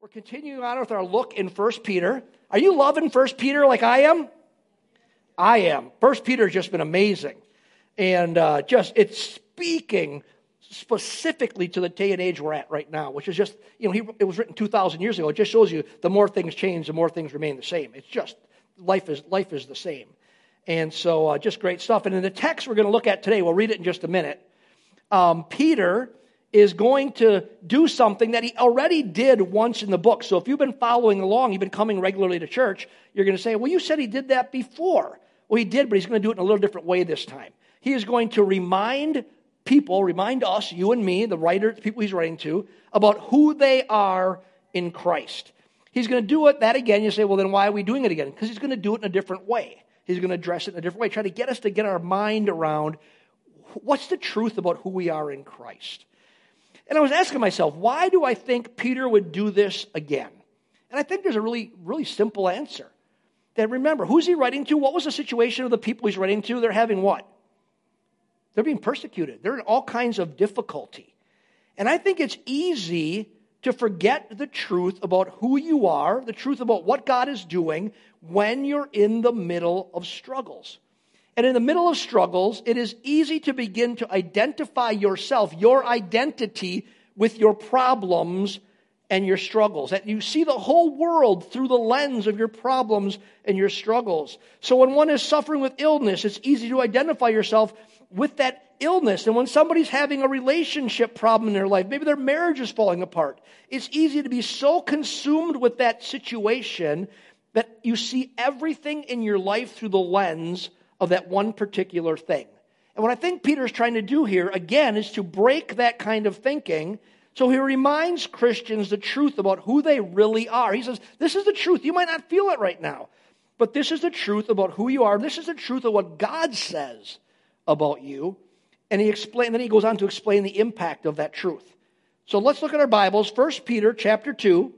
We're continuing on with our look in 1 Peter. Are you loving 1 Peter like I am? I am. 1 Peter has just been amazing. And uh, just, it's speaking specifically to the day and age we're at right now, which is just, you know, he, it was written 2,000 years ago. It just shows you the more things change, the more things remain the same. It's just, life is, life is the same. And so, uh, just great stuff. And in the text we're going to look at today, we'll read it in just a minute. Um, Peter is going to do something that he already did once in the book. So if you've been following along, you've been coming regularly to church, you're going to say, well, you said he did that before. Well, he did, but he's going to do it in a little different way this time. He is going to remind people, remind us, you and me, the writer, the people he's writing to, about who they are in Christ. He's going to do it that again. You say, well, then why are we doing it again? Because he's going to do it in a different way. He's going to address it in a different way, try to get us to get our mind around what's the truth about who we are in Christ. And I was asking myself, why do I think Peter would do this again? And I think there's a really, really simple answer. That remember, who's he writing to? What was the situation of the people he's writing to? They're having what? They're being persecuted. They're in all kinds of difficulty. And I think it's easy to forget the truth about who you are, the truth about what God is doing when you're in the middle of struggles. And in the middle of struggles, it is easy to begin to identify yourself, your identity, with your problems and your struggles. That you see the whole world through the lens of your problems and your struggles. So when one is suffering with illness, it's easy to identify yourself with that illness. And when somebody's having a relationship problem in their life, maybe their marriage is falling apart, it's easy to be so consumed with that situation that you see everything in your life through the lens of that one particular thing. And what I think Peter's trying to do here, again, is to break that kind of thinking. So he reminds Christians the truth about who they really are. He says, This is the truth. You might not feel it right now, but this is the truth about who you are. This is the truth of what God says about you. And he explain, then he goes on to explain the impact of that truth. So let's look at our Bibles. 1 Peter chapter 2.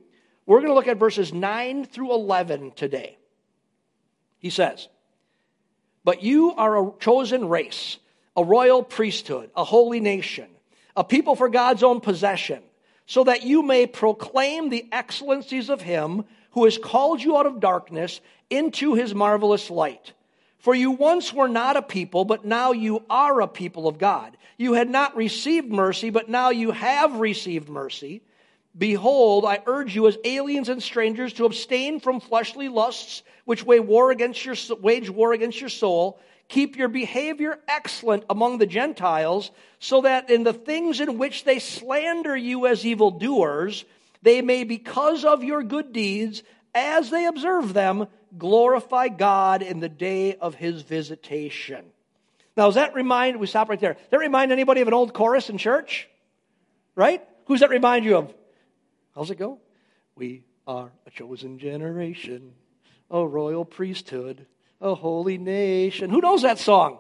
We're going to look at verses 9 through 11 today. He says, but you are a chosen race, a royal priesthood, a holy nation, a people for God's own possession, so that you may proclaim the excellencies of Him who has called you out of darkness into His marvelous light. For you once were not a people, but now you are a people of God. You had not received mercy, but now you have received mercy. Behold, I urge you as aliens and strangers to abstain from fleshly lusts which wage war against your, wage war against your soul. Keep your behavior excellent among the Gentiles, so that in the things in which they slander you as evildoers, they may, because of your good deeds, as they observe them, glorify God in the day of his visitation. Now, does that remind, we stop right there. Does that remind anybody of an old chorus in church? Right? Who's that remind you of? How's it go? We are a chosen generation, a royal priesthood, a holy nation. Who knows that song?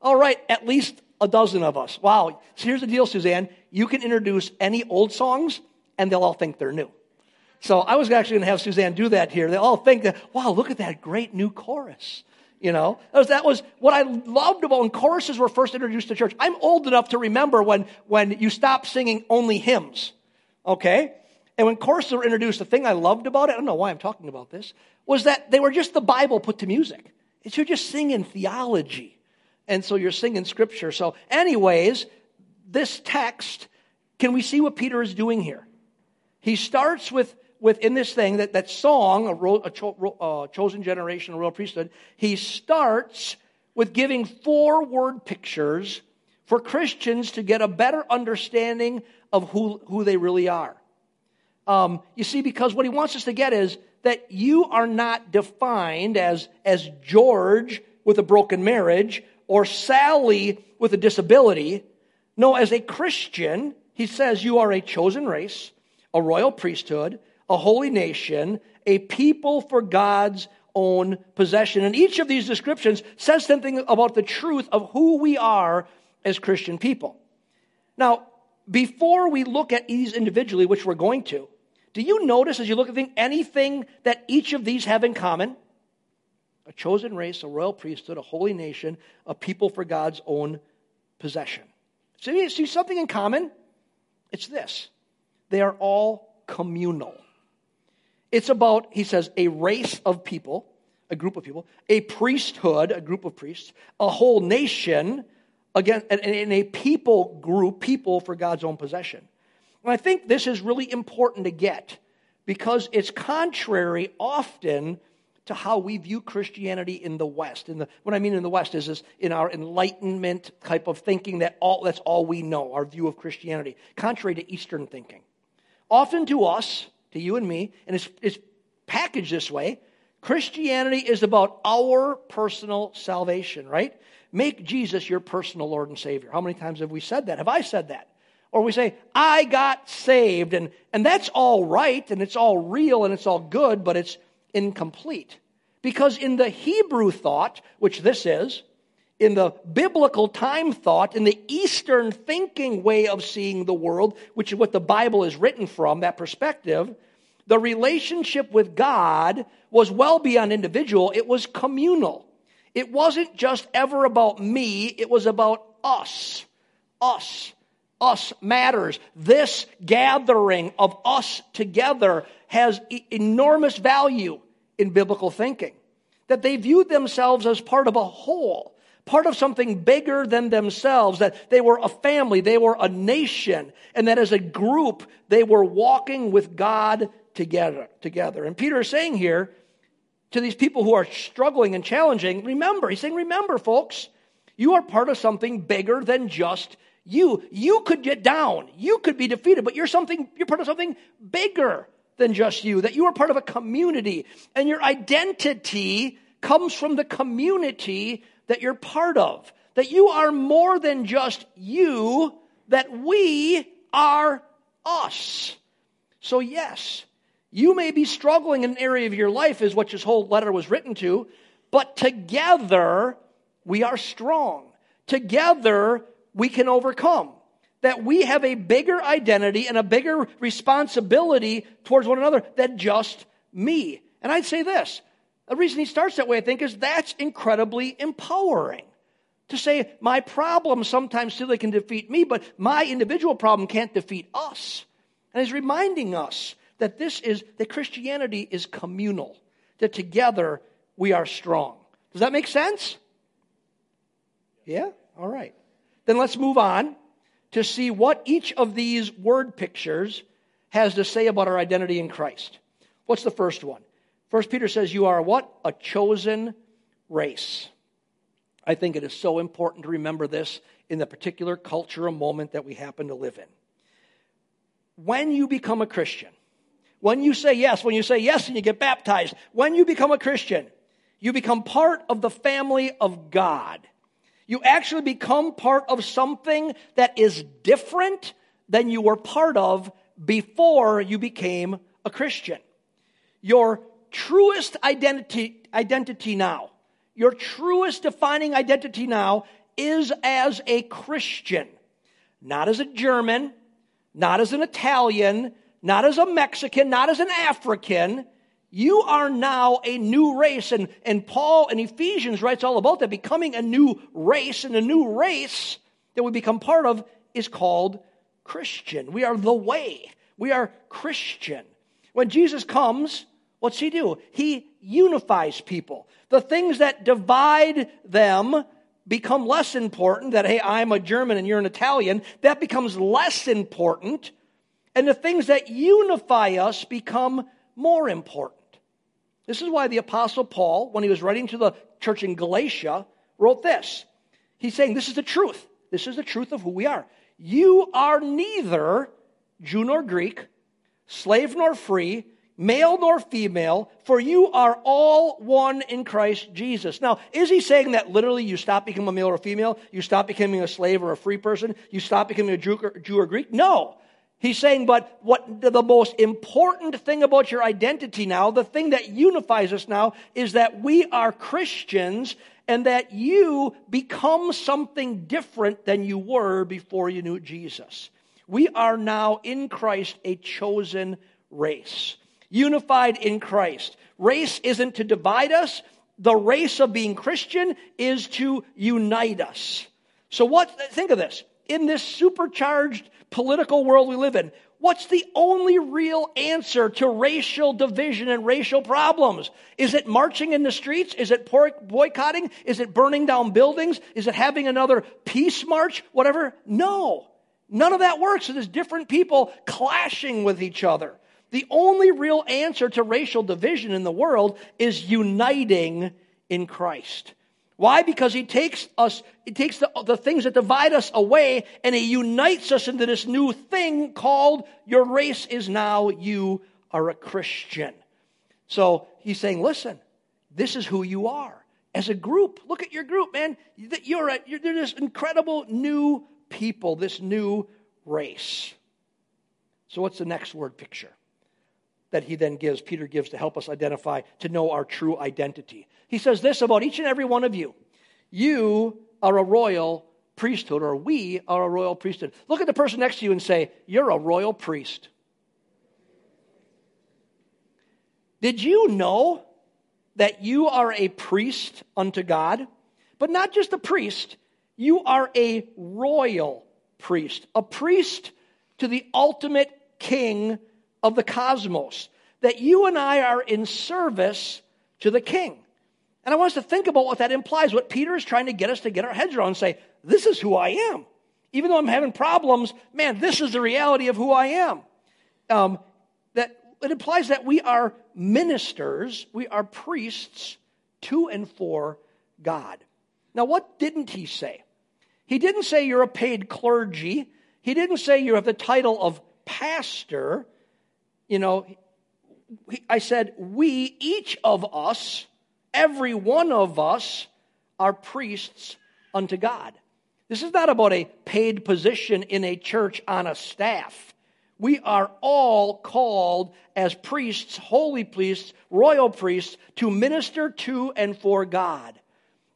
All right, at least a dozen of us. Wow. So here's the deal, Suzanne. You can introduce any old songs, and they'll all think they're new. So I was actually going to have Suzanne do that here. They all think that, wow, look at that great new chorus. You know, that was, that was what I loved about when choruses were first introduced to church. I'm old enough to remember when, when you stopped singing only hymns. Okay? And when choruses were introduced, the thing I loved about it, I don't know why I'm talking about this, was that they were just the Bible put to music. It's you're just singing theology. And so you're singing scripture. So, anyways, this text, can we see what Peter is doing here? He starts with, with in this thing, that, that song, a, ro, a cho, uh, chosen generation, a royal priesthood, he starts with giving four word pictures for Christians to get a better understanding of who, who they really are. Um, you see, because what he wants us to get is that you are not defined as, as George with a broken marriage or Sally with a disability. No, as a Christian, he says you are a chosen race, a royal priesthood, a holy nation, a people for God's own possession. And each of these descriptions says something about the truth of who we are as Christian people. Now, before we look at these individually, which we're going to, do you notice as you look at anything that each of these have in common? A chosen race, a royal priesthood, a holy nation, a people for God's own possession. See, see something in common? It's this they are all communal. It's about, he says, a race of people, a group of people, a priesthood, a group of priests, a whole nation, again, in a people group, people for God's own possession. And I think this is really important to get because it's contrary often to how we view Christianity in the West. The, what I mean in the West is, is in our enlightenment type of thinking that all, that's all we know, our view of Christianity, contrary to Eastern thinking. Often to us, to you and me, and it's, it's packaged this way, Christianity is about our personal salvation, right? Make Jesus your personal Lord and Savior. How many times have we said that? Have I said that? Or we say, I got saved, and, and that's all right, and it's all real, and it's all good, but it's incomplete. Because in the Hebrew thought, which this is, in the biblical time thought, in the Eastern thinking way of seeing the world, which is what the Bible is written from, that perspective, the relationship with God was well beyond individual, it was communal. It wasn't just ever about me, it was about us. Us. Us matters. This gathering of us together has e- enormous value in biblical thinking. That they viewed themselves as part of a whole, part of something bigger than themselves, that they were a family, they were a nation, and that as a group, they were walking with God together. together. And Peter is saying here to these people who are struggling and challenging, remember, he's saying, remember, folks, you are part of something bigger than just you. You could get down, you could be defeated, but you're something, you're part of something bigger than just you, that you are part of a community, and your identity comes from the community that you're part of. That you are more than just you, that we are us. So, yes, you may be struggling in an area of your life, is what this whole letter was written to, but together we are strong. Together we can overcome that we have a bigger identity and a bigger responsibility towards one another than just me. And I'd say this the reason he starts that way, I think, is that's incredibly empowering. To say, my problem sometimes still can defeat me, but my individual problem can't defeat us. And he's reminding us that this is, that Christianity is communal, that together we are strong. Does that make sense? Yeah? All right. Then let's move on to see what each of these word pictures has to say about our identity in Christ. What's the first one? First Peter says you are what? A chosen race. I think it is so important to remember this in the particular cultural moment that we happen to live in. When you become a Christian, when you say yes, when you say yes and you get baptized, when you become a Christian, you become part of the family of God. You actually become part of something that is different than you were part of before you became a Christian. Your truest identity, identity now, your truest defining identity now is as a Christian, not as a German, not as an Italian, not as a Mexican, not as an African. You are now a new race. And, and Paul in Ephesians writes all about that becoming a new race. And a new race that we become part of is called Christian. We are the way. We are Christian. When Jesus comes, what's he do? He unifies people. The things that divide them become less important. That, hey, I'm a German and you're an Italian, that becomes less important. And the things that unify us become more important. This is why the Apostle Paul, when he was writing to the church in Galatia, wrote this. He's saying, This is the truth. This is the truth of who we are. You are neither Jew nor Greek, slave nor free, male nor female, for you are all one in Christ Jesus. Now, is he saying that literally you stop becoming a male or a female? You stop becoming a slave or a free person? You stop becoming a Jew or, Jew or Greek? No. He's saying, but what the most important thing about your identity now, the thing that unifies us now, is that we are Christians and that you become something different than you were before you knew Jesus. We are now in Christ a chosen race, unified in Christ. Race isn't to divide us, the race of being Christian is to unite us. So, what, think of this in this supercharged political world we live in, What's the only real answer to racial division and racial problems? Is it marching in the streets? Is it boycotting? Is it burning down buildings? Is it having another peace march? Whatever? No. None of that works. It is different people clashing with each other. The only real answer to racial division in the world is uniting in Christ. Why? Because he takes us, he takes the, the things that divide us away and he unites us into this new thing called your race is now you are a Christian. So he's saying, listen, this is who you are. As a group, look at your group, man. You're, a, you're this incredible new people, this new race. So, what's the next word picture that he then gives, Peter gives to help us identify, to know our true identity? He says this about each and every one of you You are a royal priesthood, or we are a royal priesthood. Look at the person next to you and say, You're a royal priest. Did you know that you are a priest unto God? But not just a priest, you are a royal priest, a priest to the ultimate king of the cosmos. That you and I are in service to the king. And I want us to think about what that implies, what Peter is trying to get us to get our heads around and say, this is who I am. Even though I'm having problems, man, this is the reality of who I am. Um, that it implies that we are ministers, we are priests to and for God. Now, what didn't he say? He didn't say you're a paid clergy. He didn't say you have the title of pastor. You know, I said, we, each of us, Every one of us are priests unto God. This is not about a paid position in a church on a staff. We are all called as priests, holy priests, royal priests, to minister to and for God.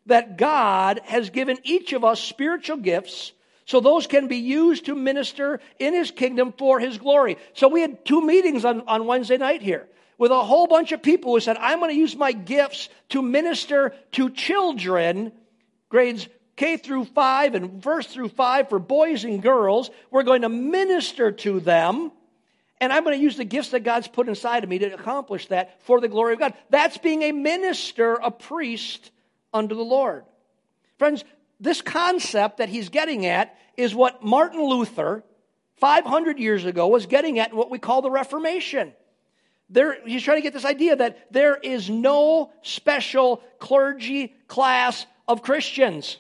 That God has given each of us spiritual gifts so those can be used to minister in his kingdom for his glory. So we had two meetings on, on Wednesday night here with a whole bunch of people who said, I'm going to use my gifts to minister to children, grades K through 5 and first through 5 for boys and girls. We're going to minister to them. And I'm going to use the gifts that God's put inside of me to accomplish that for the glory of God. That's being a minister, a priest unto the Lord. Friends, this concept that he's getting at is what Martin Luther, 500 years ago, was getting at in what we call the Reformation. There, he's trying to get this idea that there is no special clergy class of Christians.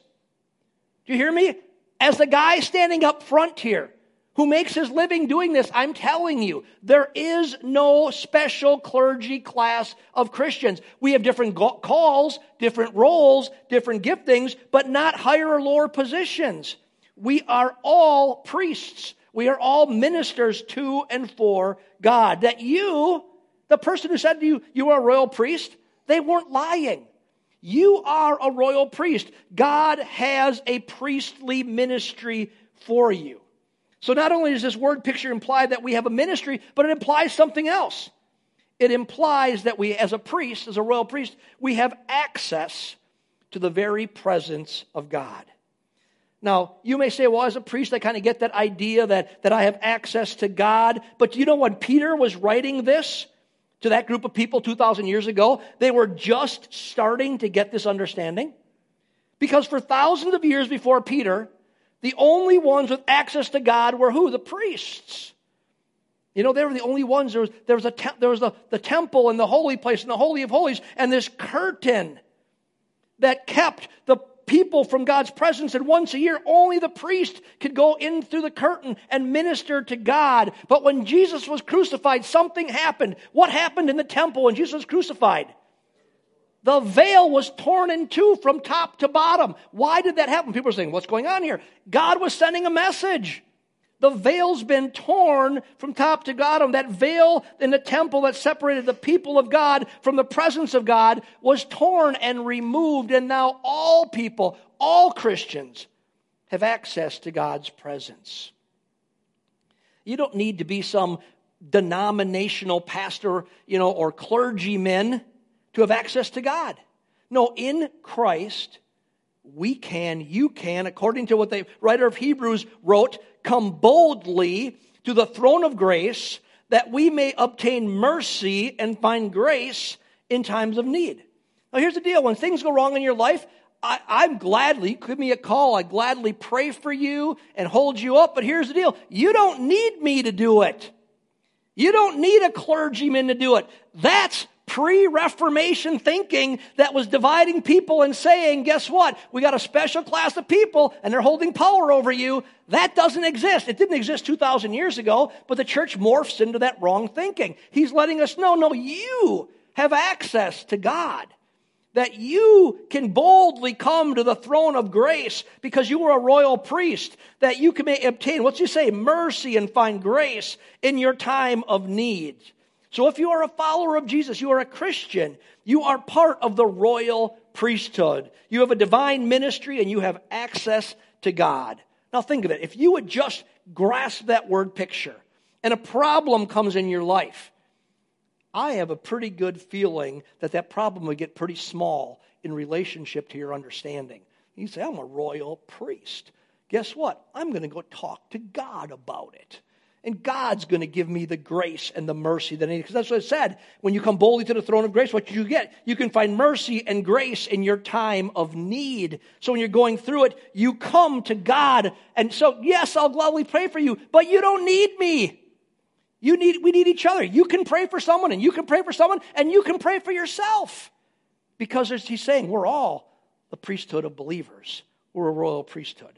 Do you hear me? As the guy standing up front here who makes his living doing this, I'm telling you, there is no special clergy class of Christians. We have different calls, different roles, different giftings, but not higher or lower positions. We are all priests. We are all ministers to and for God. That you the person who said to you, you are a royal priest, they weren't lying. You are a royal priest. God has a priestly ministry for you. So not only does this word picture imply that we have a ministry, but it implies something else. It implies that we, as a priest, as a royal priest, we have access to the very presence of God. Now, you may say, well, as a priest, I kind of get that idea that, that I have access to God. But you know when Peter was writing this? to that group of people 2,000 years ago, they were just starting to get this understanding. Because for thousands of years before Peter, the only ones with access to God were who? The priests. You know, they were the only ones. There was, there was, a te- there was the, the temple and the holy place and the Holy of Holies and this curtain that kept the people from God's presence, and once a year, only the priest could go in through the curtain and minister to God. But when Jesus was crucified, something happened. What happened in the temple when Jesus was crucified? The veil was torn in two from top to bottom. Why did that happen? People are saying, What's going on here? God was sending a message. The veil's been torn from top to bottom. That veil in the temple that separated the people of God from the presence of God was torn and removed. And now all people, all Christians, have access to God's presence. You don't need to be some denominational pastor, you know, or clergyman to have access to God. No, in Christ, we can, you can, according to what the writer of Hebrews wrote, come boldly to the throne of grace that we may obtain mercy and find grace in times of need. Now, here's the deal when things go wrong in your life, I, am gladly, give me a call, I gladly pray for you and hold you up. But here's the deal you don't need me to do it. You don't need a clergyman to do it. That's pre Reformation thinking that was dividing people and saying, guess what? We got a special class of people and they're holding power over you. That doesn't exist. It didn't exist 2,000 years ago, but the church morphs into that wrong thinking. He's letting us know, no, you have access to God that you can boldly come to the throne of grace because you are a royal priest, that you can obtain, what's he say, mercy and find grace in your time of need. So if you are a follower of Jesus, you are a Christian, you are part of the royal priesthood. You have a divine ministry and you have access to God. Now think of it. If you would just grasp that word picture and a problem comes in your life, I have a pretty good feeling that that problem would get pretty small in relationship to your understanding. You say, I'm a royal priest. Guess what? I'm going to go talk to God about it. And God's going to give me the grace and the mercy that I need. Because that's what it said. When you come boldly to the throne of grace, what you get? You can find mercy and grace in your time of need. So when you're going through it, you come to God. And so, yes, I'll gladly pray for you, but you don't need me. You need, we need each other. You can pray for someone, and you can pray for someone, and you can pray for yourself. Because as he's saying, we're all the priesthood of believers. We're a royal priesthood.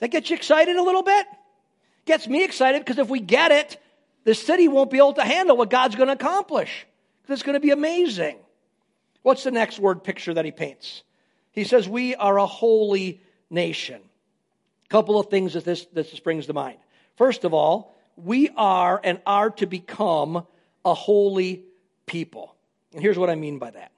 That gets you excited a little bit? Gets me excited because if we get it, the city won't be able to handle what God's going to accomplish. It's going to be amazing. What's the next word picture that he paints? He says, We are a holy nation. A couple of things that this, this brings to mind. First of all, we are and are to become a holy people. And here's what I mean by that.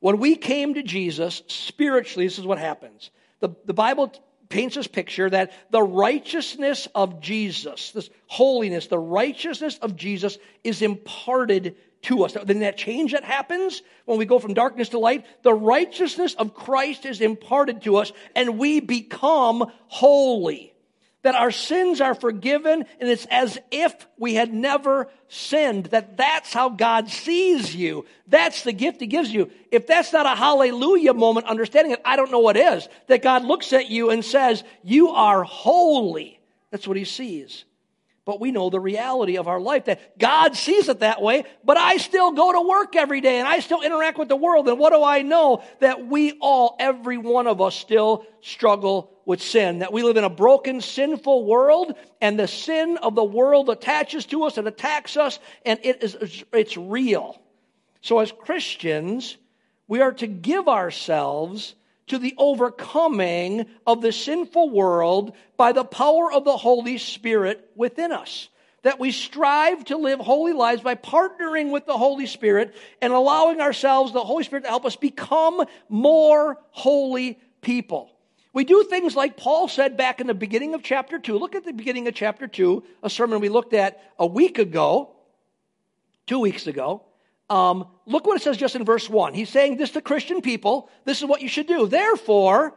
When we came to Jesus spiritually, this is what happens. The, the Bible paints this picture that the righteousness of Jesus, this holiness, the righteousness of Jesus is imparted to us. Then that change that happens when we go from darkness to light, the righteousness of Christ is imparted to us and we become holy that our sins are forgiven and it's as if we had never sinned that that's how god sees you. That's the gift he gives you. If that's not a hallelujah moment understanding it i don't know what is. That god looks at you and says you are holy. That's what he sees but we know the reality of our life that God sees it that way, but I still go to work every day and I still interact with the world. And what do I know? That we all, every one of us, still struggle with sin. That we live in a broken, sinful world, and the sin of the world attaches to us and attacks us, and it is, it's real. So as Christians, we are to give ourselves to the overcoming of the sinful world by the power of the Holy Spirit within us. That we strive to live holy lives by partnering with the Holy Spirit and allowing ourselves, the Holy Spirit, to help us become more holy people. We do things like Paul said back in the beginning of chapter 2. Look at the beginning of chapter 2, a sermon we looked at a week ago, two weeks ago. Um, look what it says just in verse 1. He's saying this to Christian people. This is what you should do. Therefore,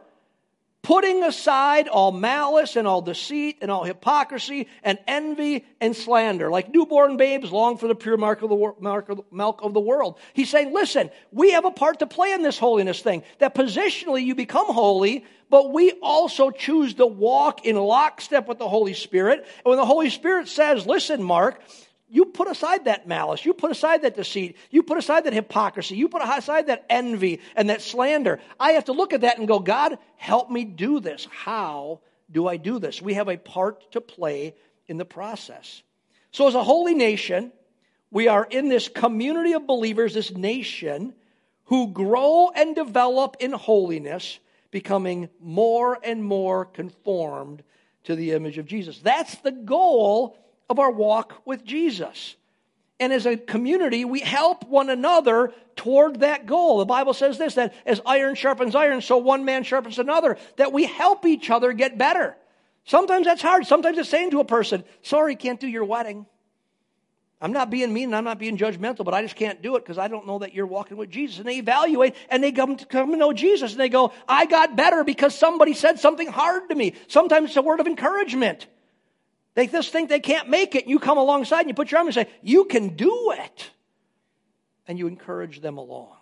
putting aside all malice and all deceit and all hypocrisy and envy and slander, like newborn babes long for the pure milk of the, milk of the world. He's saying, listen, we have a part to play in this holiness thing. That positionally you become holy, but we also choose to walk in lockstep with the Holy Spirit. And when the Holy Spirit says, listen, Mark, you put aside that malice. You put aside that deceit. You put aside that hypocrisy. You put aside that envy and that slander. I have to look at that and go, God, help me do this. How do I do this? We have a part to play in the process. So, as a holy nation, we are in this community of believers, this nation, who grow and develop in holiness, becoming more and more conformed to the image of Jesus. That's the goal of our walk with Jesus. And as a community, we help one another toward that goal. The Bible says this that as iron sharpens iron, so one man sharpens another, that we help each other get better. Sometimes that's hard. Sometimes it's saying to a person, sorry, can't do your wedding. I'm not being mean and I'm not being judgmental, but I just can't do it because I don't know that you're walking with Jesus. And they evaluate and they come to, come to know Jesus and they go, I got better because somebody said something hard to me. Sometimes it's a word of encouragement. They just think they can't make it. You come alongside and you put your arm and say, You can do it. And you encourage them along.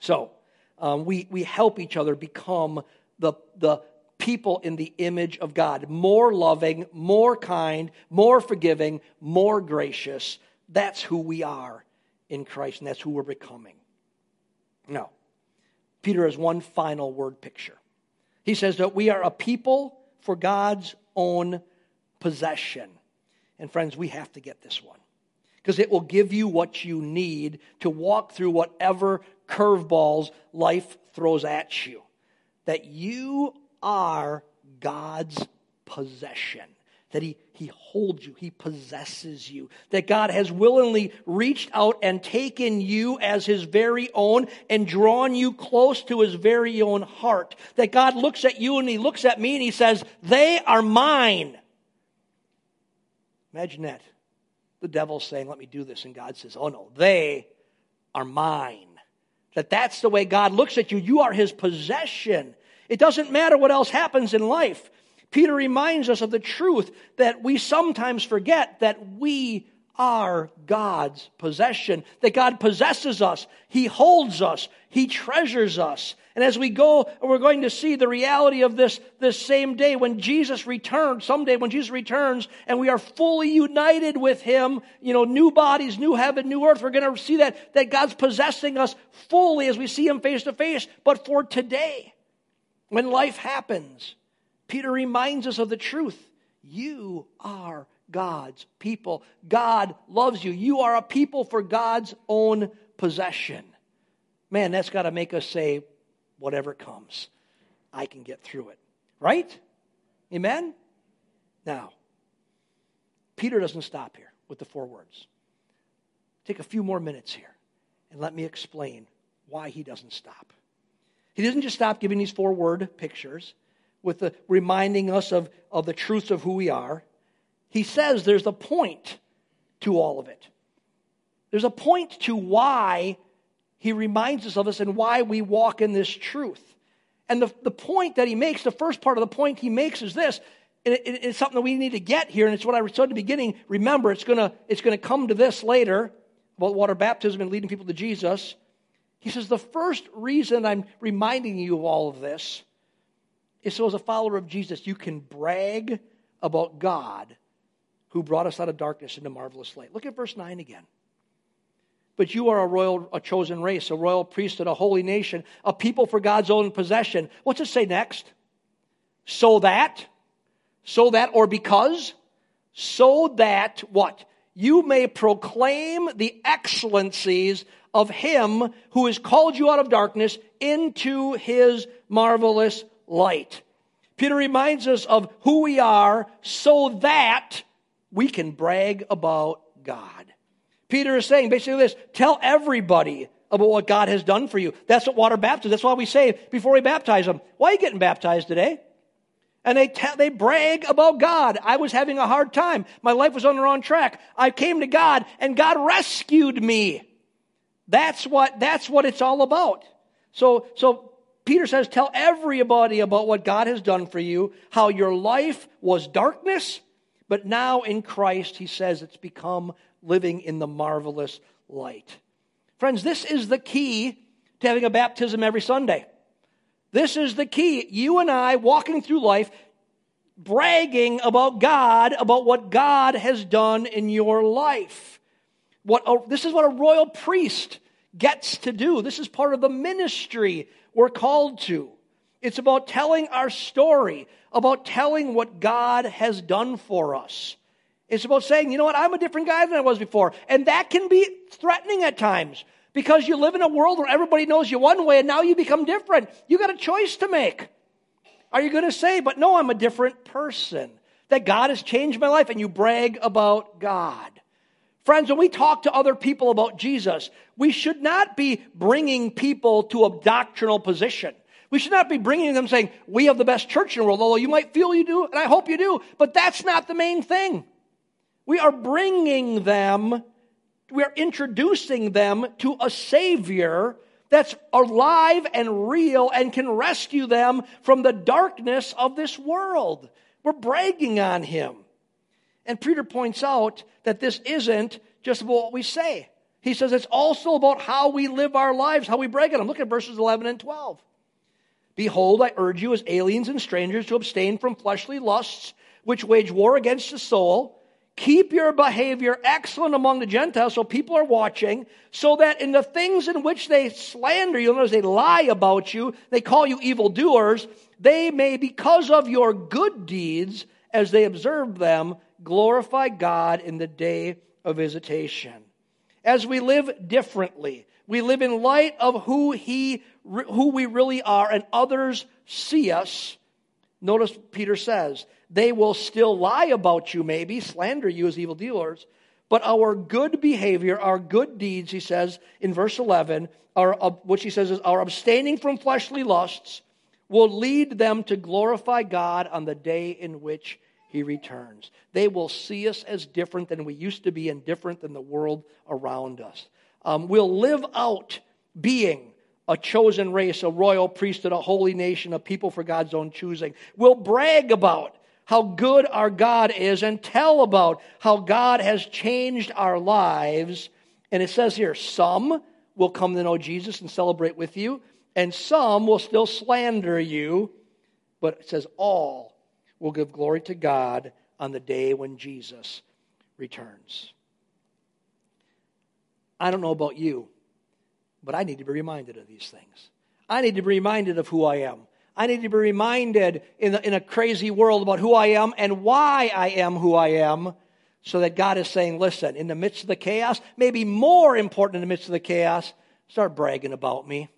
So, um, we, we help each other become the, the people in the image of God more loving, more kind, more forgiving, more gracious. That's who we are in Christ, and that's who we're becoming. Now, Peter has one final word picture. He says that we are a people for God's own possession. And friends, we have to get this one because it will give you what you need to walk through whatever curveballs life throws at you. That you are God's possession that he, he holds you, he possesses you, that God has willingly reached out and taken you as his very own and drawn you close to his very own heart. That God looks at you and he looks at me and he says, They are mine. Imagine that. The devil's saying, Let me do this. And God says, Oh no, they are mine. That that's the way God looks at you. You are his possession. It doesn't matter what else happens in life. Peter reminds us of the truth that we sometimes forget that we are God's possession, that God possesses us, He holds us, He treasures us. And as we go, we're going to see the reality of this this same day when Jesus returns, someday when Jesus returns and we are fully united with Him, you know, new bodies, new heaven, new earth. We're going to see that, that God's possessing us fully as we see Him face to face. But for today, when life happens, Peter reminds us of the truth. You are God's people. God loves you. You are a people for God's own possession. Man, that's got to make us say, whatever comes, I can get through it. Right? Amen? Now, Peter doesn't stop here with the four words. Take a few more minutes here and let me explain why he doesn't stop. He doesn't just stop giving these four word pictures with the reminding us of, of the truths of who we are. He says there's a point to all of it. There's a point to why he reminds us of us and why we walk in this truth. And the, the point that he makes, the first part of the point he makes is this. It, it, it's something that we need to get here, and it's what I said at the beginning. Remember, it's going to it's gonna come to this later about water baptism and leading people to Jesus. He says, The first reason I'm reminding you of all of this is so as a follower of Jesus, you can brag about God who brought us out of darkness into marvelous light. Look at verse 9 again. But you are a royal, a chosen race, a royal priesthood, a holy nation, a people for God's own possession. What's it say next? So that, so that, or because, so that what? You may proclaim the excellencies of him who has called you out of darkness into his marvelous light. Peter reminds us of who we are so that we can brag about God. Peter is saying basically this tell everybody about what God has done for you. That's what water baptism. That's why we say before we baptize them, why are you getting baptized today? And they, they brag about God. I was having a hard time. My life was on the wrong track. I came to God and God rescued me. That's what, that's what it's all about. So, so Peter says, tell everybody about what God has done for you, how your life was darkness, but now in Christ, he says it's become living in the marvelous light. Friends, this is the key to having a baptism every Sunday. This is the key. You and I walking through life, bragging about God, about what God has done in your life. What a, this is what a royal priest gets to do. This is part of the ministry we're called to. It's about telling our story, about telling what God has done for us. It's about saying, you know what, I'm a different guy than I was before. And that can be threatening at times because you live in a world where everybody knows you one way and now you become different. You got a choice to make. Are you going to say, but no, I'm a different person? That God has changed my life and you brag about God. Friends, when we talk to other people about Jesus, we should not be bringing people to a doctrinal position. We should not be bringing them saying, we have the best church in the world, although you might feel you do, and I hope you do, but that's not the main thing. We are bringing them, we are introducing them to a Savior that's alive and real and can rescue them from the darkness of this world. We're bragging on Him. And Peter points out that this isn't just about what we say. He says it's also about how we live our lives, how we brag on them. Look at verses 11 and 12. Behold, I urge you as aliens and strangers to abstain from fleshly lusts, which wage war against the soul. Keep your behavior excellent among the Gentiles, so people are watching, so that in the things in which they slander you, notice they lie about you, they call you evildoers, they may, because of your good deeds, as they observe them, glorify God in the day of visitation. As we live differently, we live in light of who he who we really are and others see us. Notice Peter says, they will still lie about you maybe, slander you as evil dealers, but our good behavior, our good deeds, he says in verse 11, our, which he says is our abstaining from fleshly lusts, will lead them to glorify God on the day in which he returns. They will see us as different than we used to be and different than the world around us. Um, we'll live out being a chosen race, a royal priesthood, a holy nation, a people for God's own choosing. We'll brag about how good our God is and tell about how God has changed our lives. And it says here, some will come to know Jesus and celebrate with you, and some will still slander you. But it says all will give glory to God on the day when Jesus returns. I don't know about you, but I need to be reminded of these things. I need to be reminded of who I am. I need to be reminded in, in a crazy world about who I am and why I am who I am, so that God is saying, listen, in the midst of the chaos, maybe more important in the midst of the chaos, start bragging about me.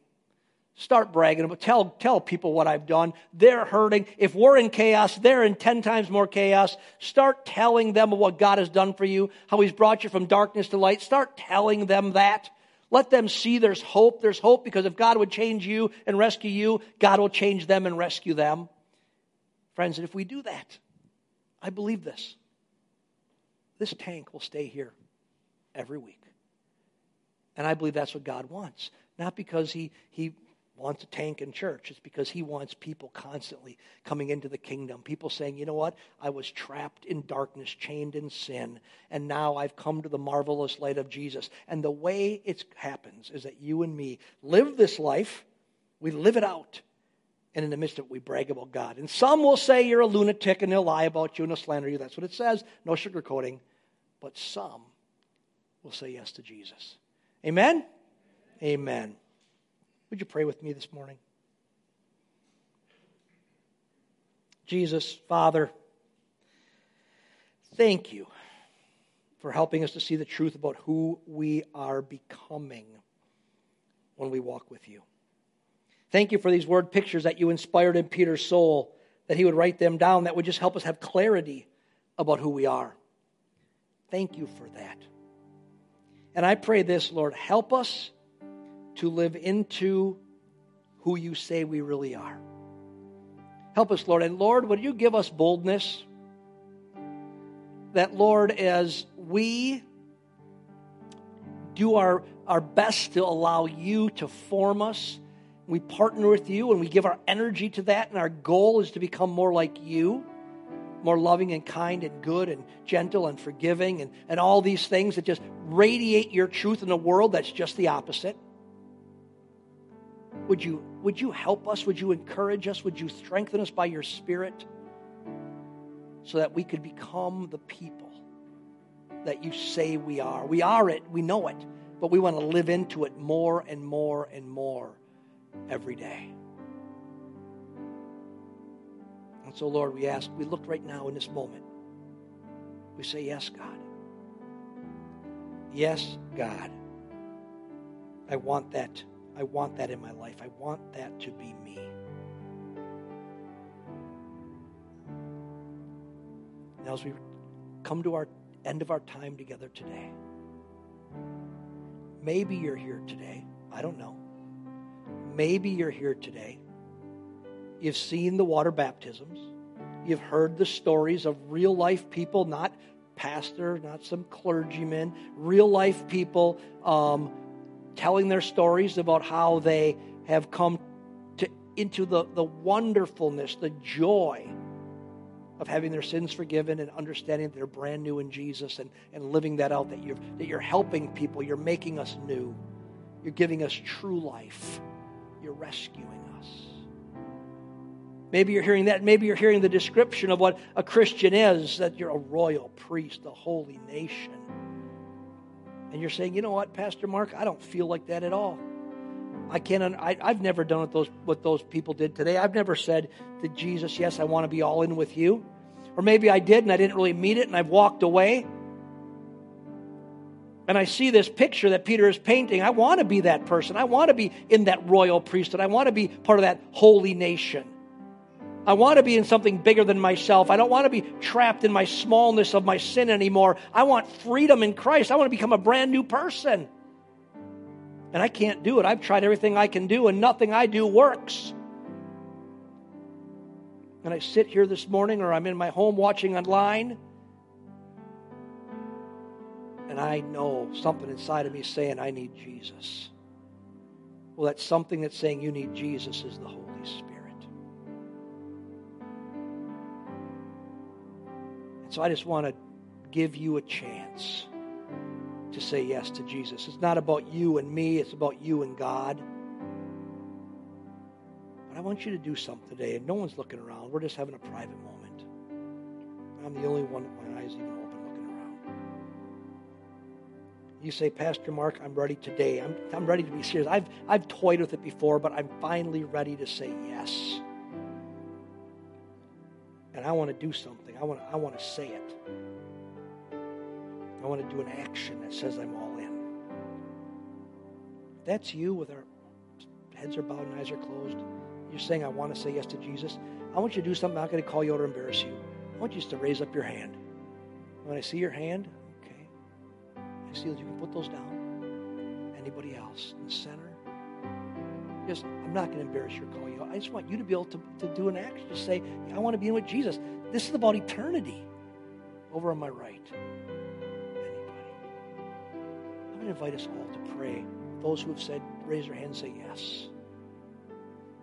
Start bragging about tell tell people what I've done. They're hurting. If we're in chaos, they're in 10 times more chaos. Start telling them what God has done for you, how he's brought you from darkness to light. Start telling them that. Let them see there's hope. There's hope because if God would change you and rescue you, God will change them and rescue them. Friends, and if we do that, I believe this. This tank will stay here every week. And I believe that's what God wants. Not because he, he wants a tank in church. It's because he wants people constantly coming into the kingdom. People saying, you know what? I was trapped in darkness, chained in sin, and now I've come to the marvelous light of Jesus. And the way it happens is that you and me live this life, we live it out. And in the midst of it, we brag about God. And some will say you're a lunatic and they'll lie about you and they'll slander you. That's what it says. No sugarcoating. But some will say yes to Jesus. Amen? Amen. Would you pray with me this morning? Jesus, Father, thank you for helping us to see the truth about who we are becoming when we walk with you. Thank you for these word pictures that you inspired in Peter's soul, that he would write them down, that would just help us have clarity about who we are. Thank you for that. And I pray this, Lord, help us to live into who you say we really are. Help us, Lord. And Lord, would you give us boldness that, Lord, as we do our, our best to allow you to form us, we partner with you and we give our energy to that, and our goal is to become more like you more loving and kind and good and gentle and forgiving and, and all these things that just radiate your truth in a world that's just the opposite. Would you, would you help us? Would you encourage us? Would you strengthen us by your Spirit so that we could become the people that you say we are? We are it, we know it, but we want to live into it more and more and more every day. And so, Lord, we ask, we look right now in this moment. We say, Yes, God. Yes, God. I want that I want that in my life. I want that to be me. Now, as we come to our end of our time together today, maybe you're here today. I don't know. Maybe you're here today. You've seen the water baptisms. You've heard the stories of real life people, not pastor, not some clergymen, real life people um, telling their stories about how they have come to, into the, the wonderfulness, the joy of having their sins forgiven and understanding that they're brand new in Jesus and, and living that out, that you're, that you're helping people, you're making us new, you're giving us true life, you're rescuing us. Maybe you're hearing that. Maybe you're hearing the description of what a Christian is that you're a royal priest, a holy nation. And you're saying, you know what, Pastor Mark, I don't feel like that at all. I can't. I, have never done what those what those people did today. I've never said to Jesus, "Yes, I want to be all in with you," or maybe I did and I didn't really mean it and I've walked away. And I see this picture that Peter is painting. I want to be that person. I want to be in that royal priesthood. I want to be part of that holy nation. I want to be in something bigger than myself. I don't want to be trapped in my smallness of my sin anymore. I want freedom in Christ. I want to become a brand new person. And I can't do it. I've tried everything I can do, and nothing I do works. And I sit here this morning, or I'm in my home watching online, and I know something inside of me saying, I need Jesus. Well, that's something that's saying you need Jesus is the Holy Spirit. And so I just want to give you a chance to say yes to Jesus. It's not about you and me, it's about you and God. But I want you to do something today, and no one's looking around. We're just having a private moment. I'm the only one with my eyes even open looking around. You say, Pastor Mark, I'm ready today. I'm, I'm ready to be serious. I've, I've toyed with it before, but I'm finally ready to say yes. And I want to do something. I want I want to say it. I want to do an action that says I'm all in. That's you with our heads are bowed and eyes are closed, you're saying, I want to say yes to Jesus. I want you to do something. I'm not going to call you out or embarrass you. I want you just to raise up your hand. When I see your hand, okay, I see that you can put those down. Anybody else in the center? Just, I'm not going to embarrass your call. I just want you to be able to, to do an action. Just say, I want to be in with Jesus. This is about eternity. Over on my right. Anybody? I'm going to invite us all to pray. Those who have said, raise their hand and say yes.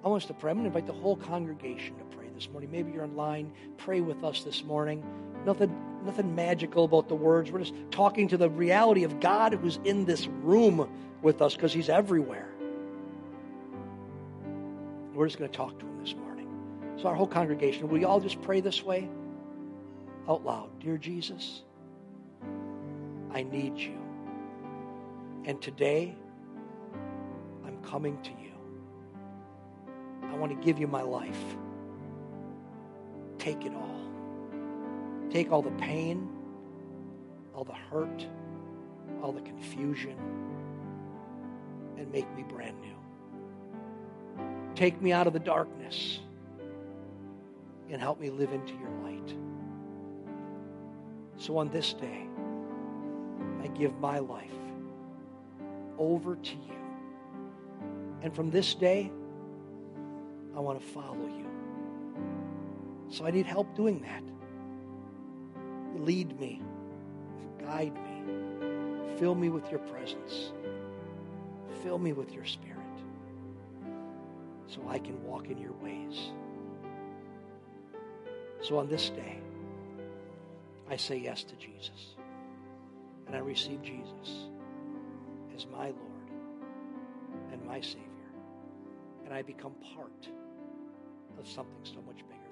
I want us to pray. I'm going to invite the whole congregation to pray this morning. Maybe you're online. Pray with us this morning. Nothing, nothing magical about the words. We're just talking to the reality of God who's in this room with us because He's everywhere. We're just going to talk to Him this morning. So, our whole congregation, will you all just pray this way out loud? Dear Jesus, I need you. And today, I'm coming to you. I want to give you my life. Take it all. Take all the pain, all the hurt, all the confusion, and make me brand new. Take me out of the darkness and help me live into your light. So on this day, I give my life over to you. And from this day, I want to follow you. So I need help doing that. Lead me, guide me, fill me with your presence, fill me with your spirit so I can walk in your ways. So on this day, I say yes to Jesus. And I receive Jesus as my Lord and my Savior. And I become part of something so much bigger